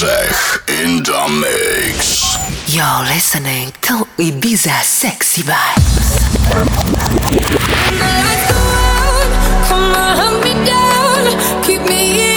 Grzech in the mix. You're listening to Ibiza Sexy Vibes. Come on, me down, keep me in.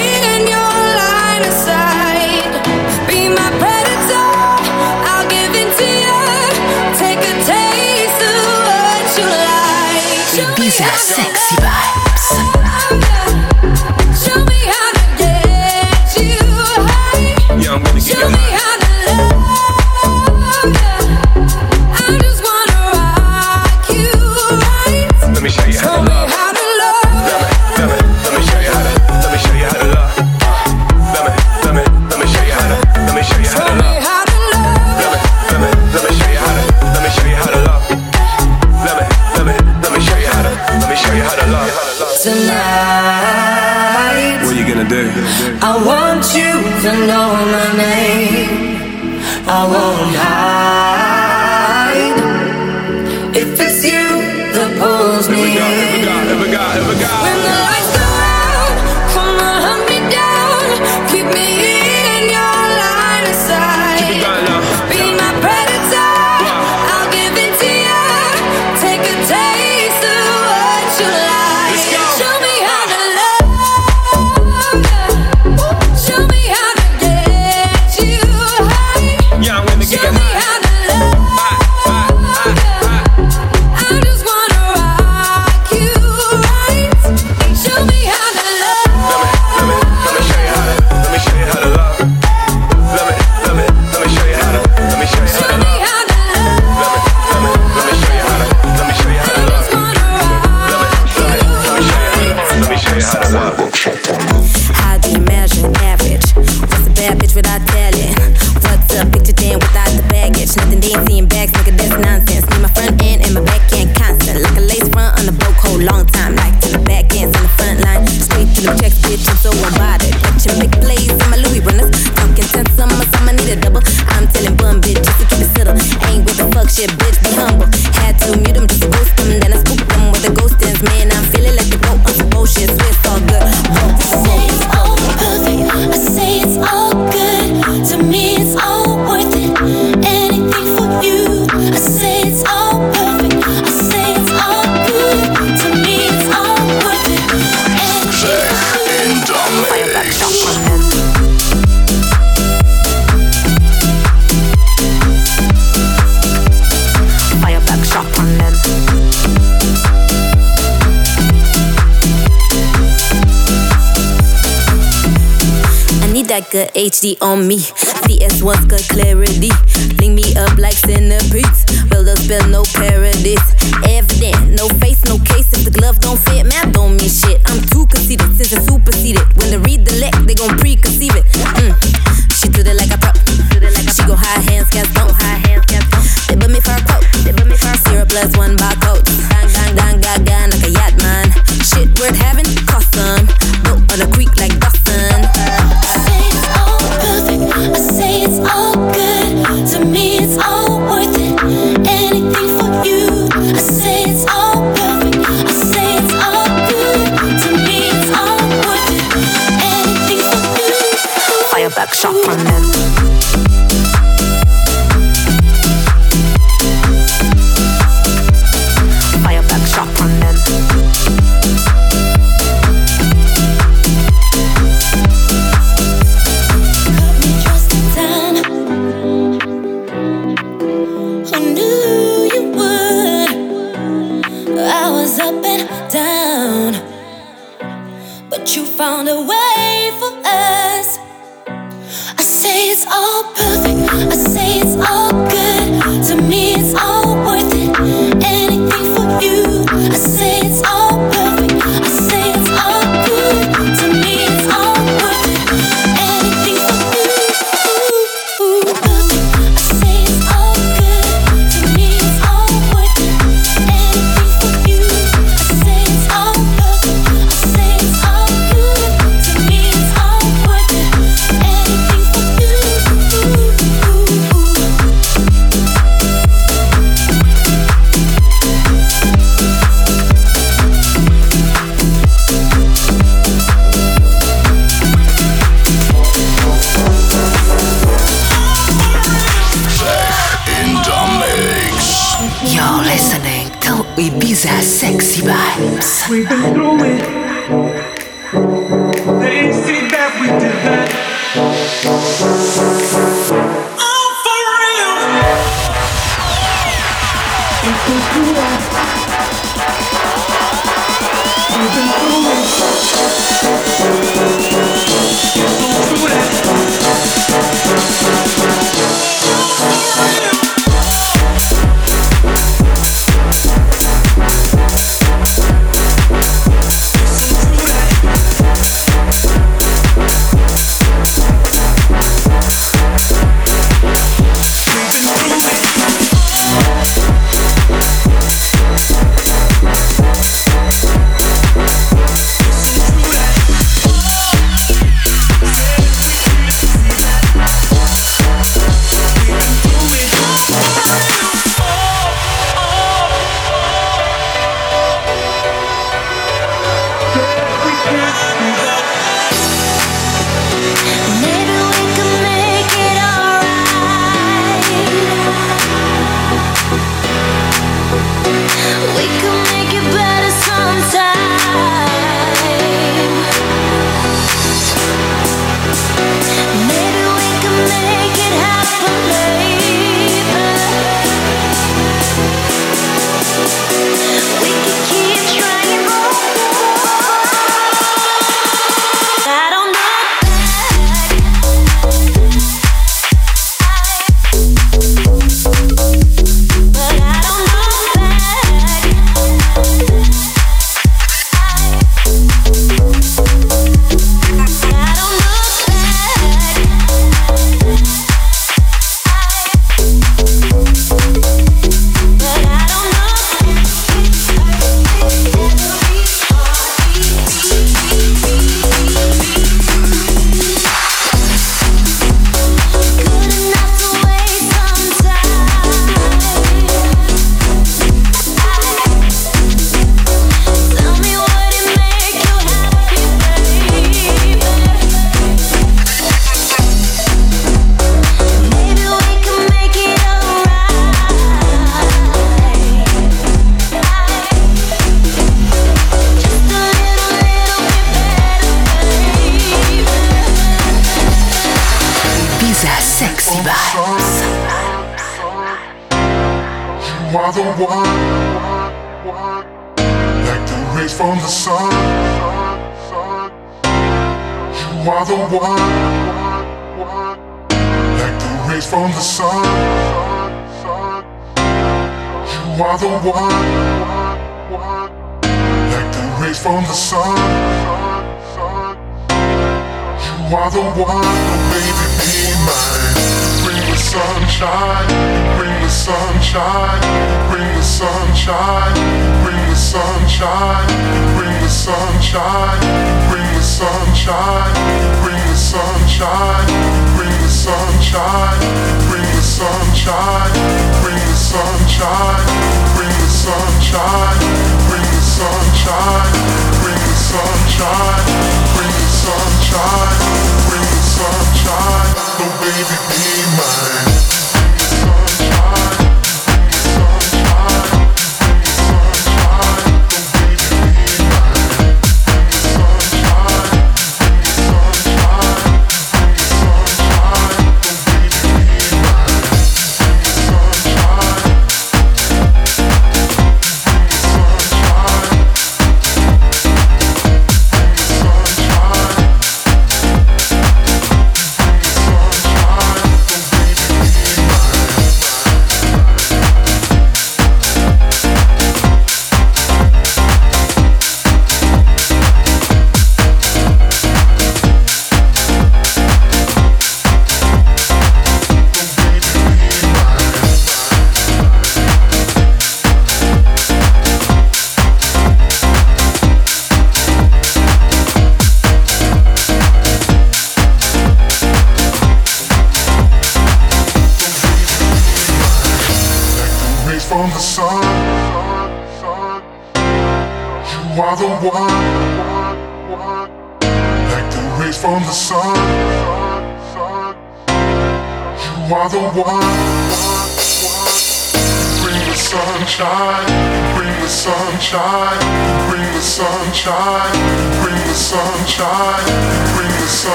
ADHD on me. CS1's got clarity. Link me up like centipedes. Build up, spell no paradise. Evident, no face, no case. If the glove don't fit, math don't mean shit. I'm too conceited, since I superseded. When they read the lick, they gon' preconceive it. Mm. She do it like a pro. She go high hands, cats don't. They put me for a quote. They buy me for a Syrup plus one barcode.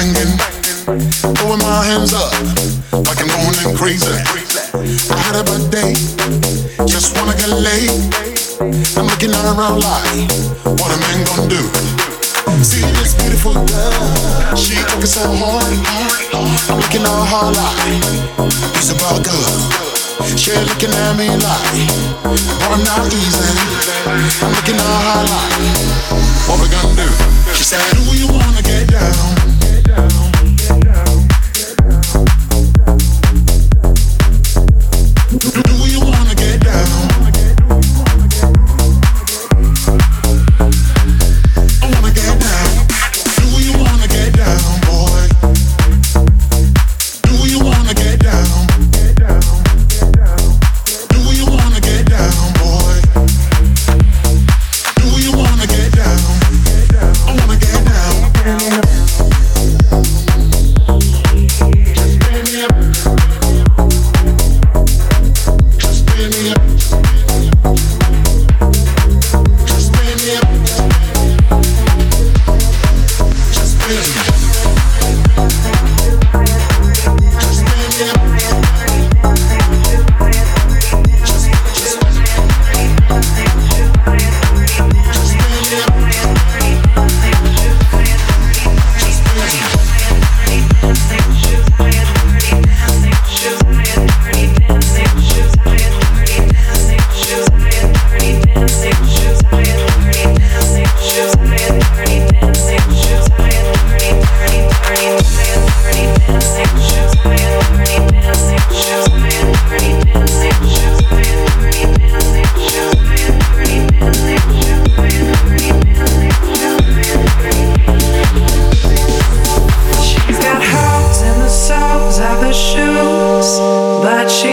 banging, throwing my hands up like I'm going crazy. I had a bad day, just wanna get laid. I'm looking around like, what a man gonna do? See this beautiful girl, she looking so hard. I'm looking at her like, it's about girl. She looking at me like, boy, I'm not easy. I'm looking at hard like, what we gonna do? She said, Who you wanna get down?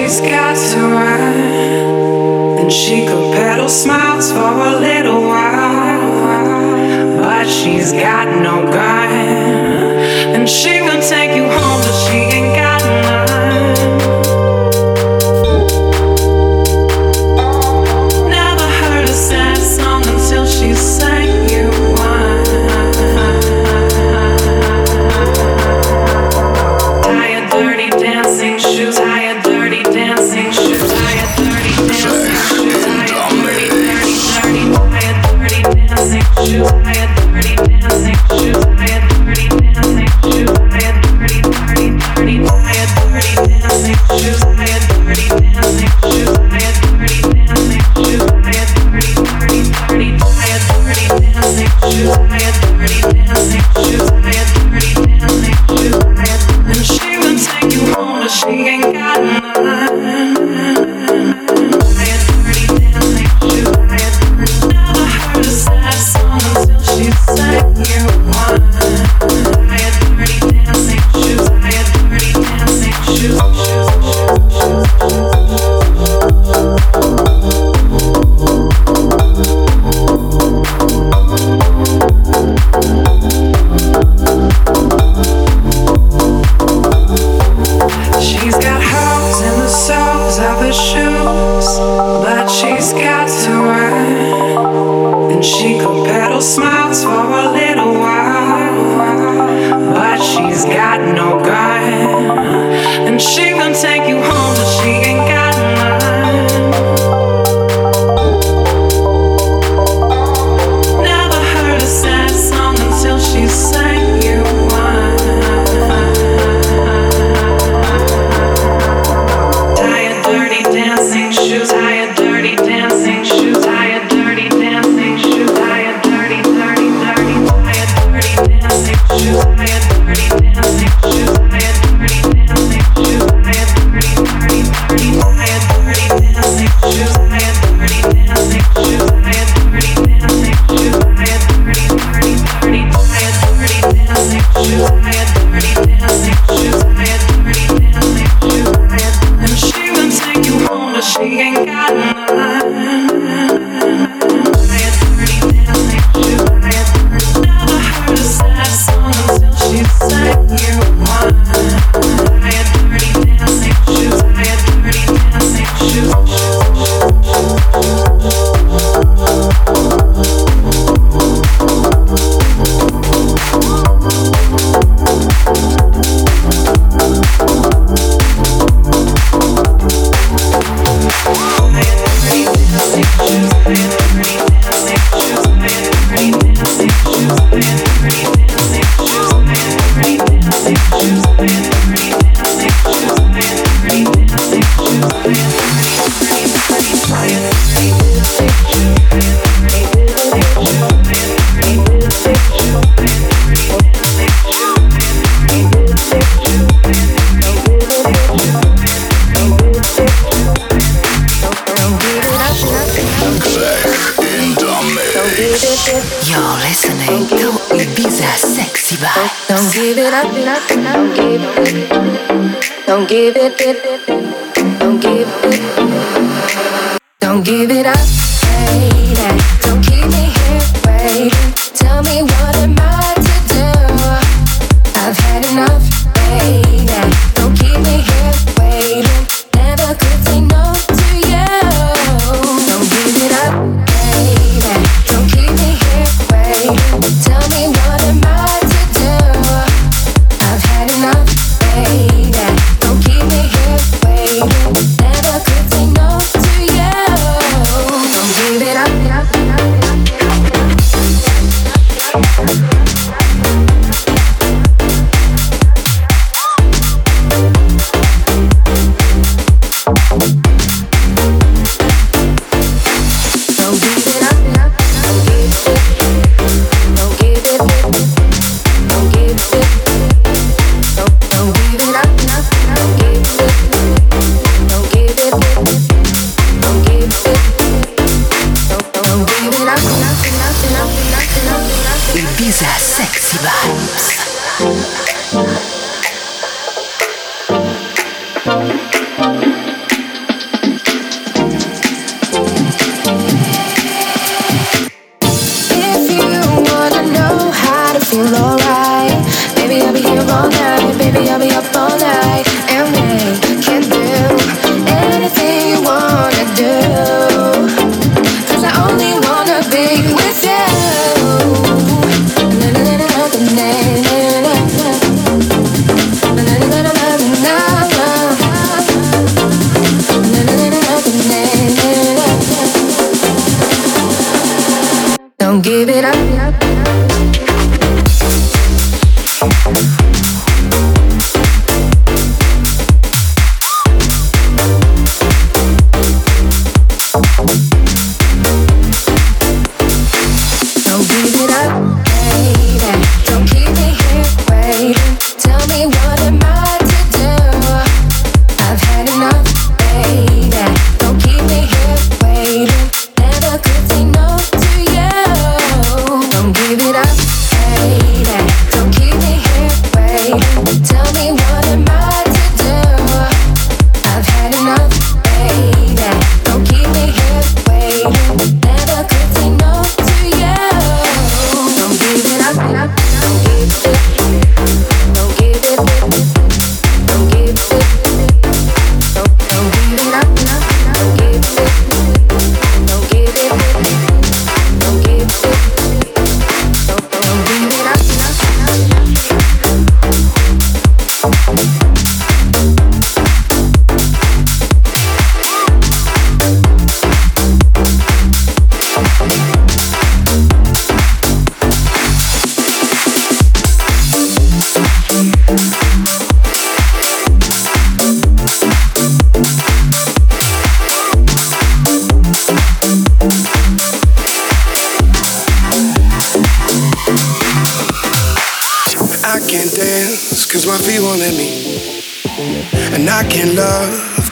she's got to run. And she could peddle smiles for a little while. But she's got no gun. And she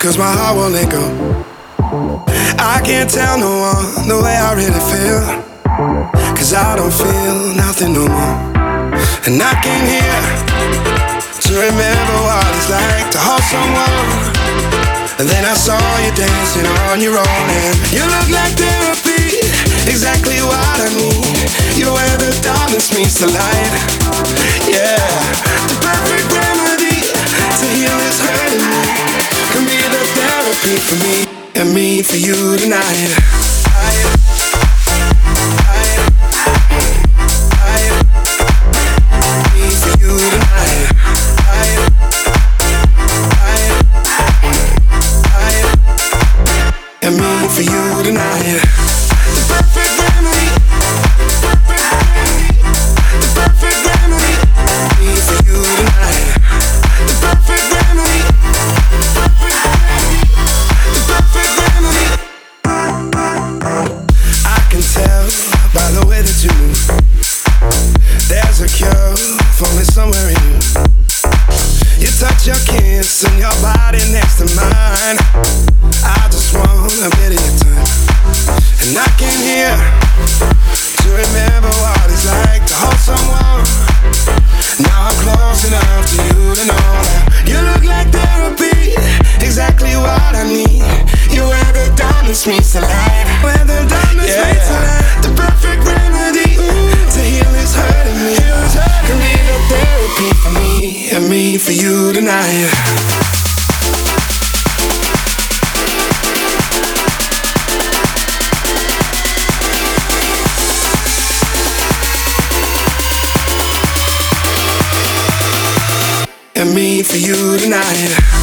cause my heart won't let go. I can't tell no one the way I really feel. Cause I don't feel nothing no more. And I came here to remember what it's like to hold someone. And then I saw you dancing on your own and you look like therapy, exactly what I need. You're where the darkness meets the light. Yeah, the perfect remedy to heal this hurting can be the therapy for me and me for you tonight. For you tonight.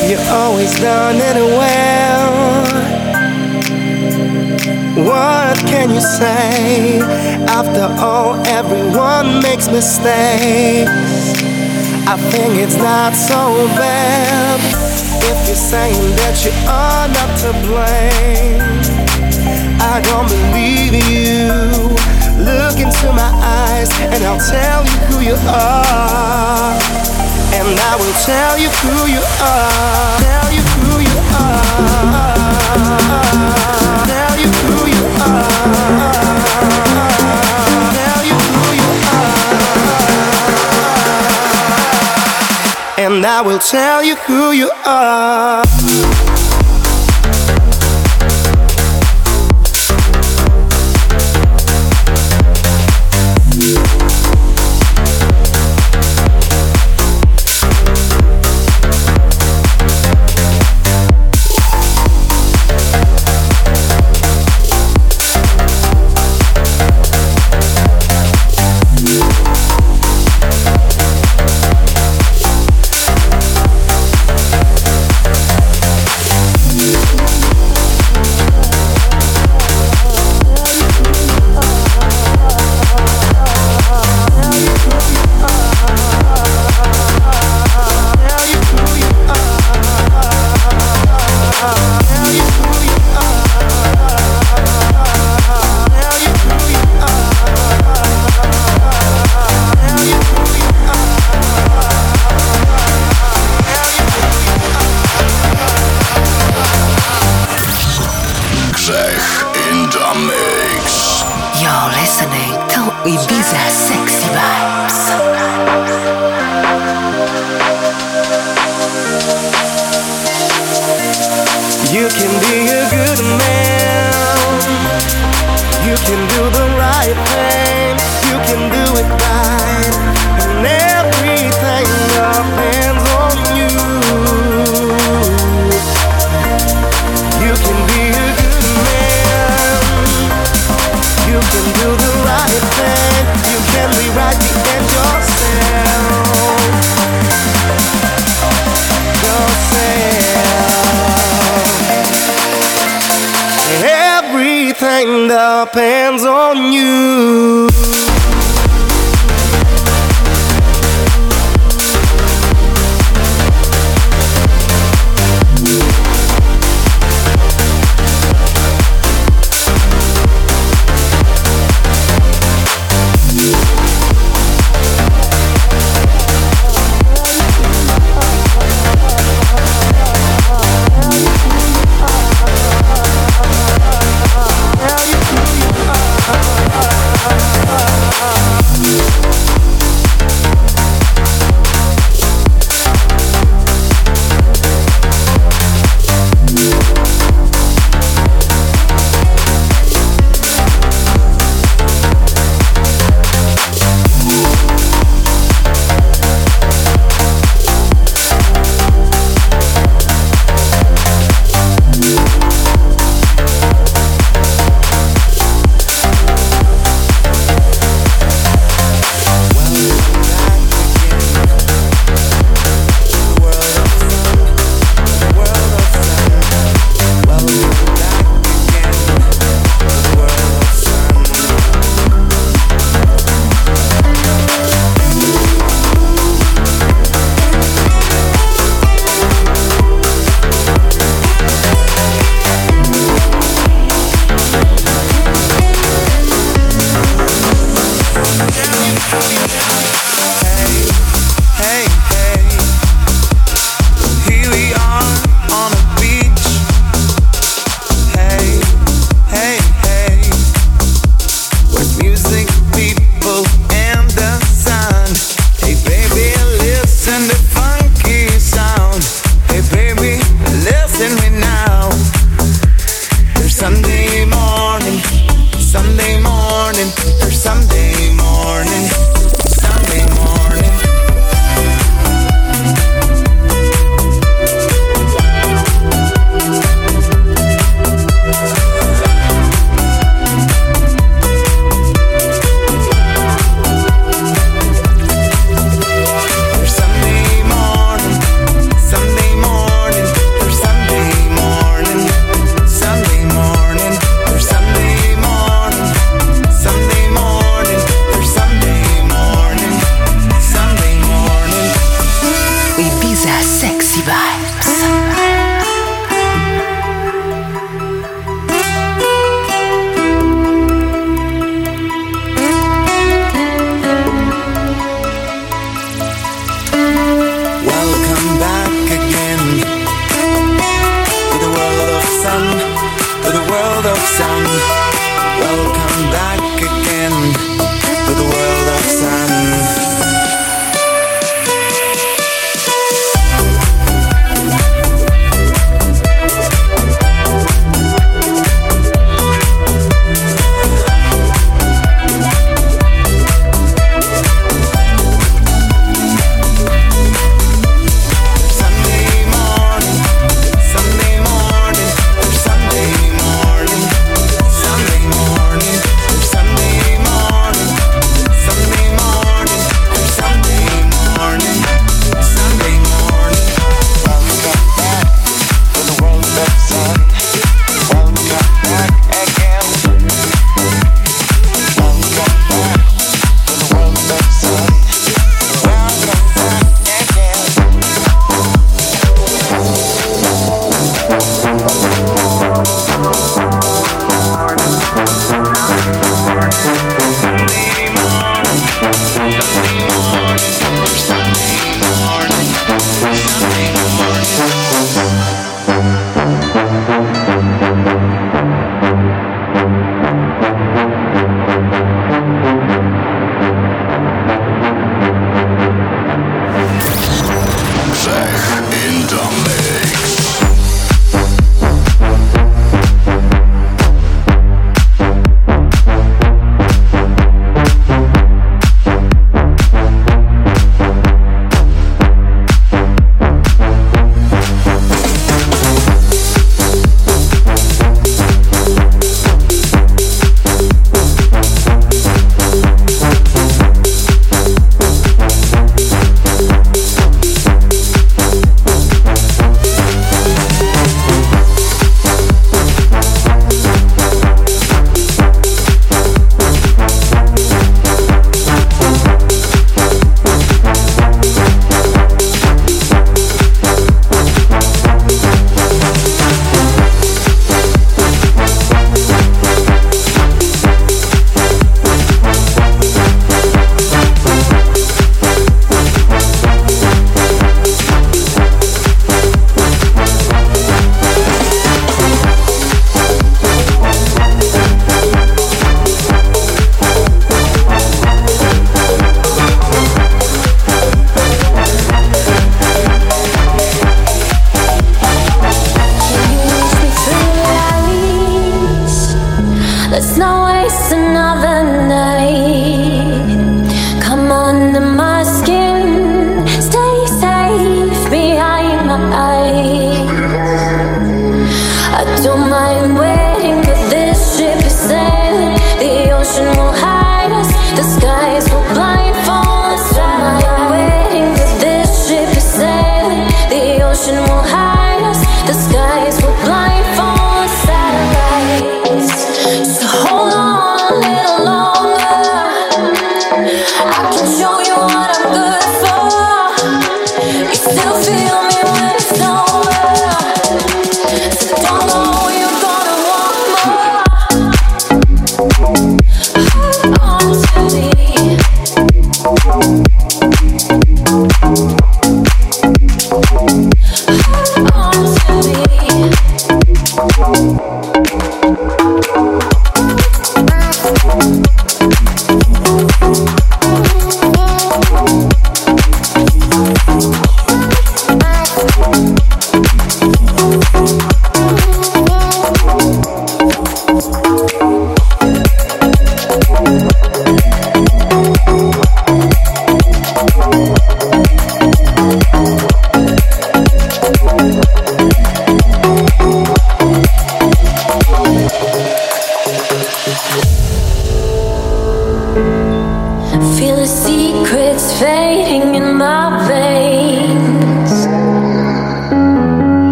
Have you always done it well? What can you say? After all, everyone makes mistakes. I think it's not so bad if you're saying that you are not to blame. I don't believe you. Look into my eyes, and I'll tell you who you are. And I will tell you who you are. Tell you who you are. Tell you who you are. Tell you who you are. And I will tell you who you are.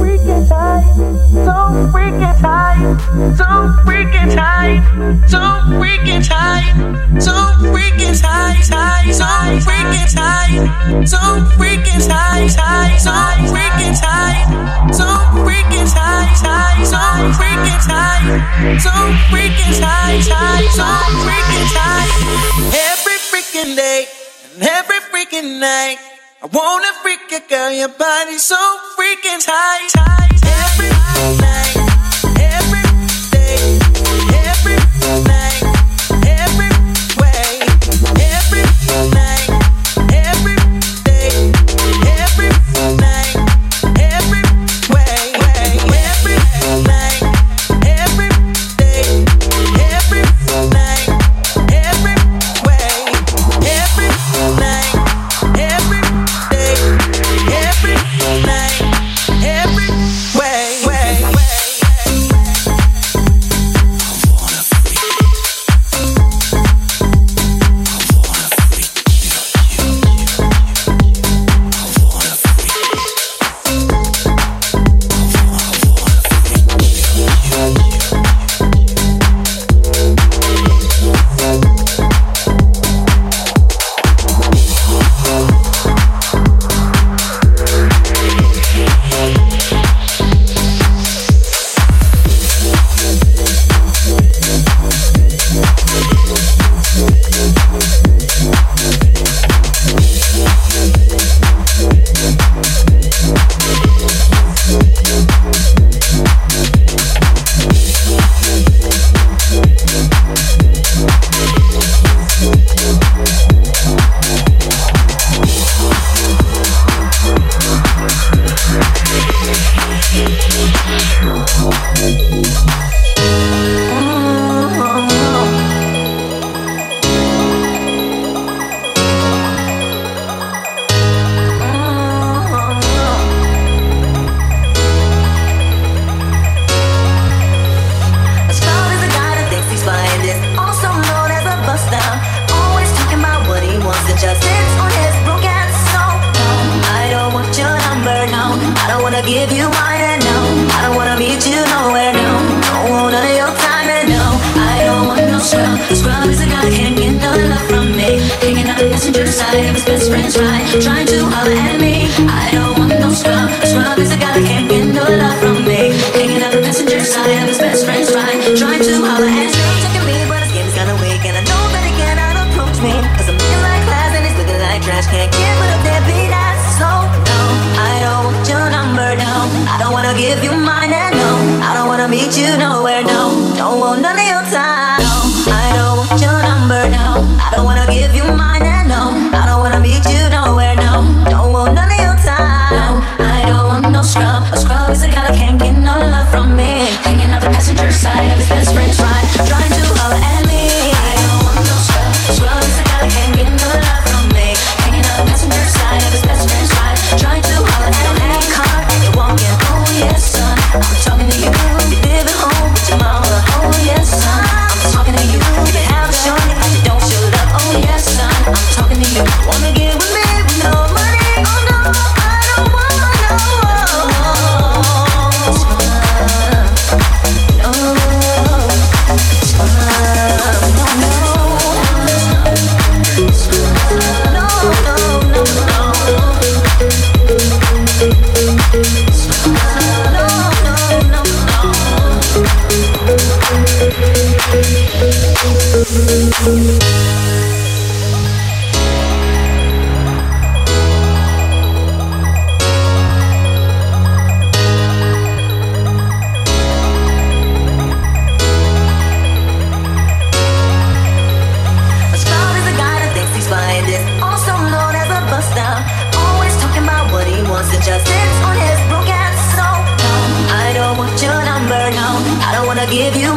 freaking tight, so freaking tight, so freaking tight, so freaking tight, so freaking tight, tight, so freaking tight, so freaking tight, tight, so freaking tight, so freaking tight, tight, so freaking tight, so freaking tight, tight, so freaking tight. Every freaking day and every freaking night. I wanna freak it, girl, your body so freaking tight, tight, every night. trying to holler at me. I don't want no scrub. A scrub is a guy that can't get no love from me. Hanging out the passenger side of his best friend's ride, trying to holler at me. Checking me, but his game's kinda weak, and I know that he cannot approach me. I'm looking like class and he's looking like trash. Can't get what rid of that beat, so no. I don't want your number, no. I don't wanna give you mine, and no. I don't wanna meet you, no. give you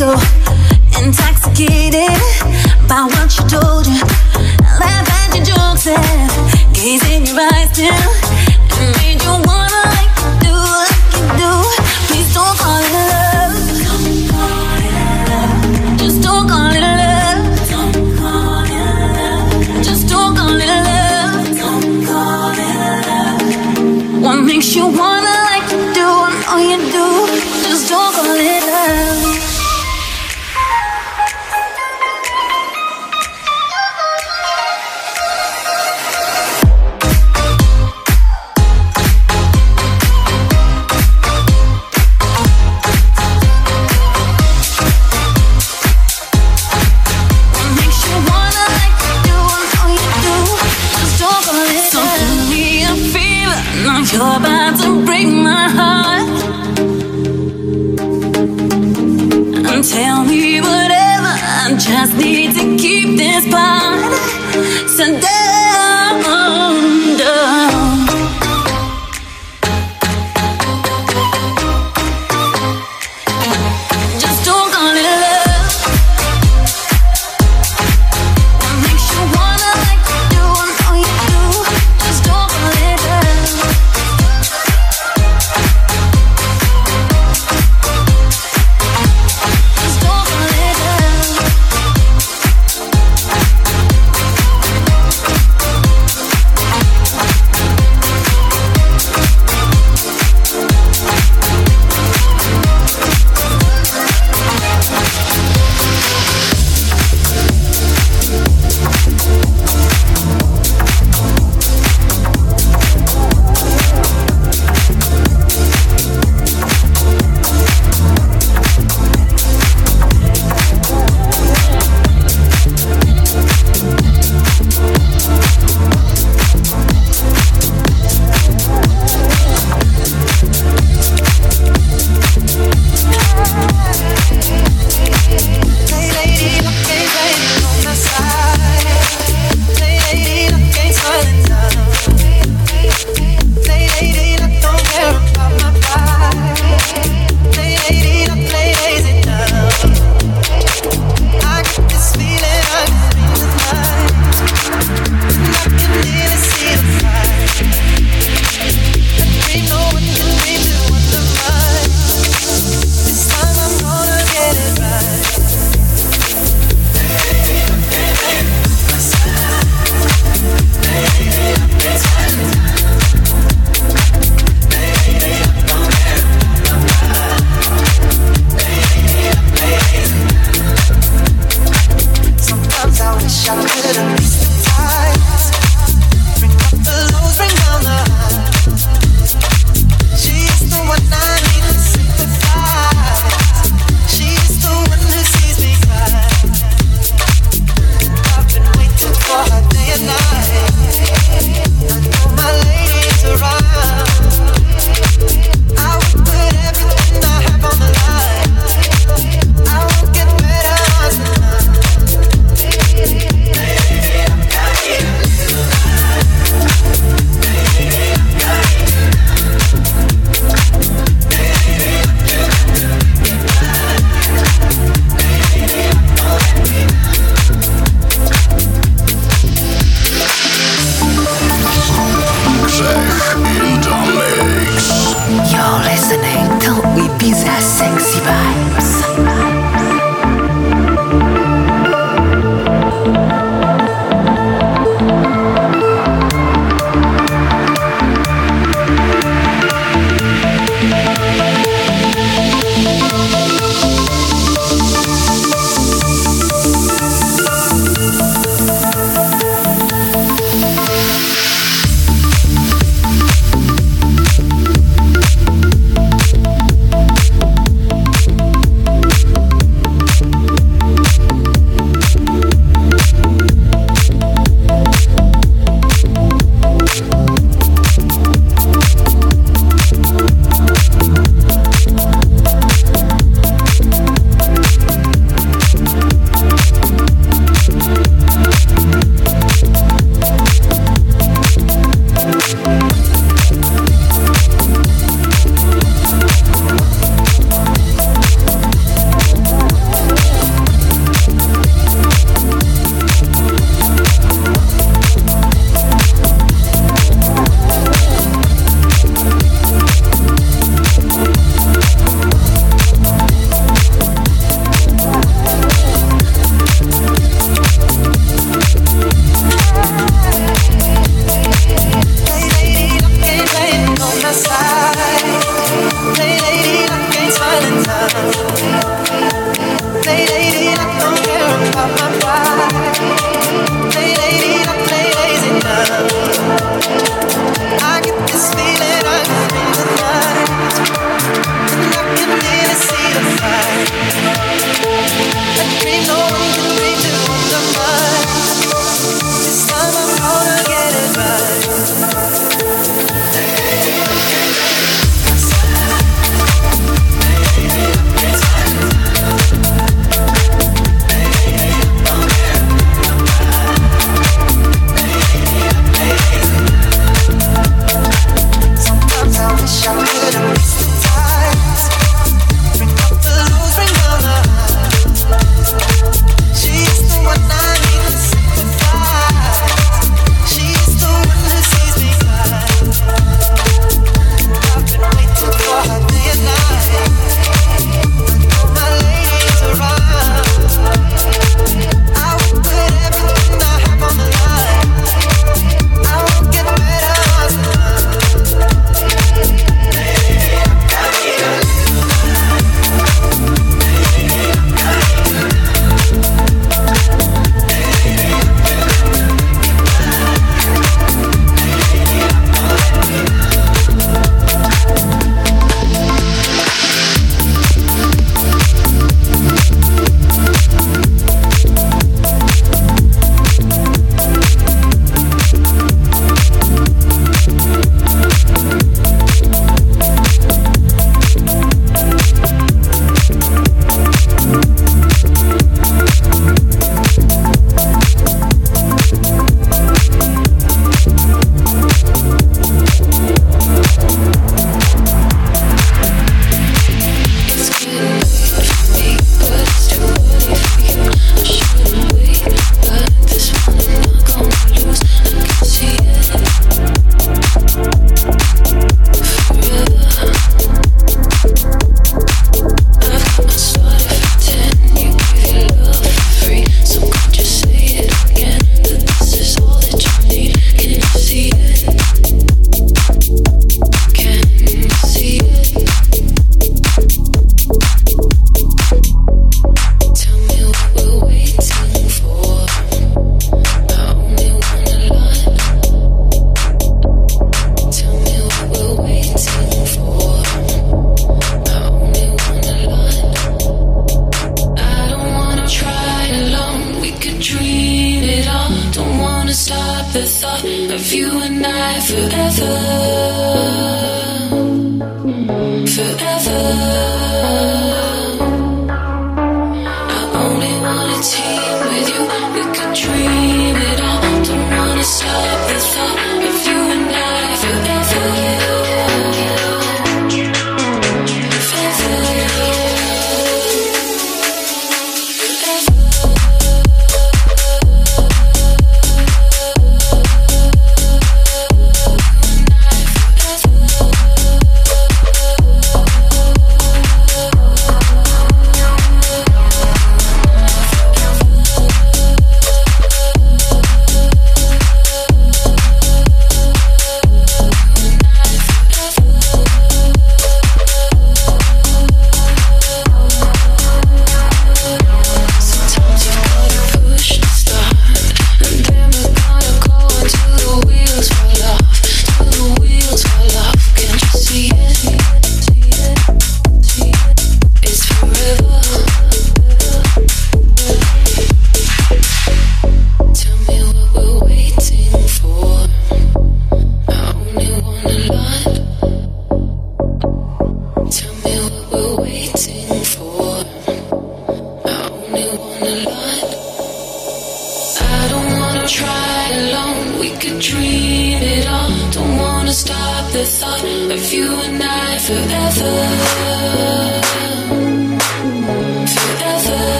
go intoxicated by what you told you. Laugh at your jokes and gaze in your eyes till.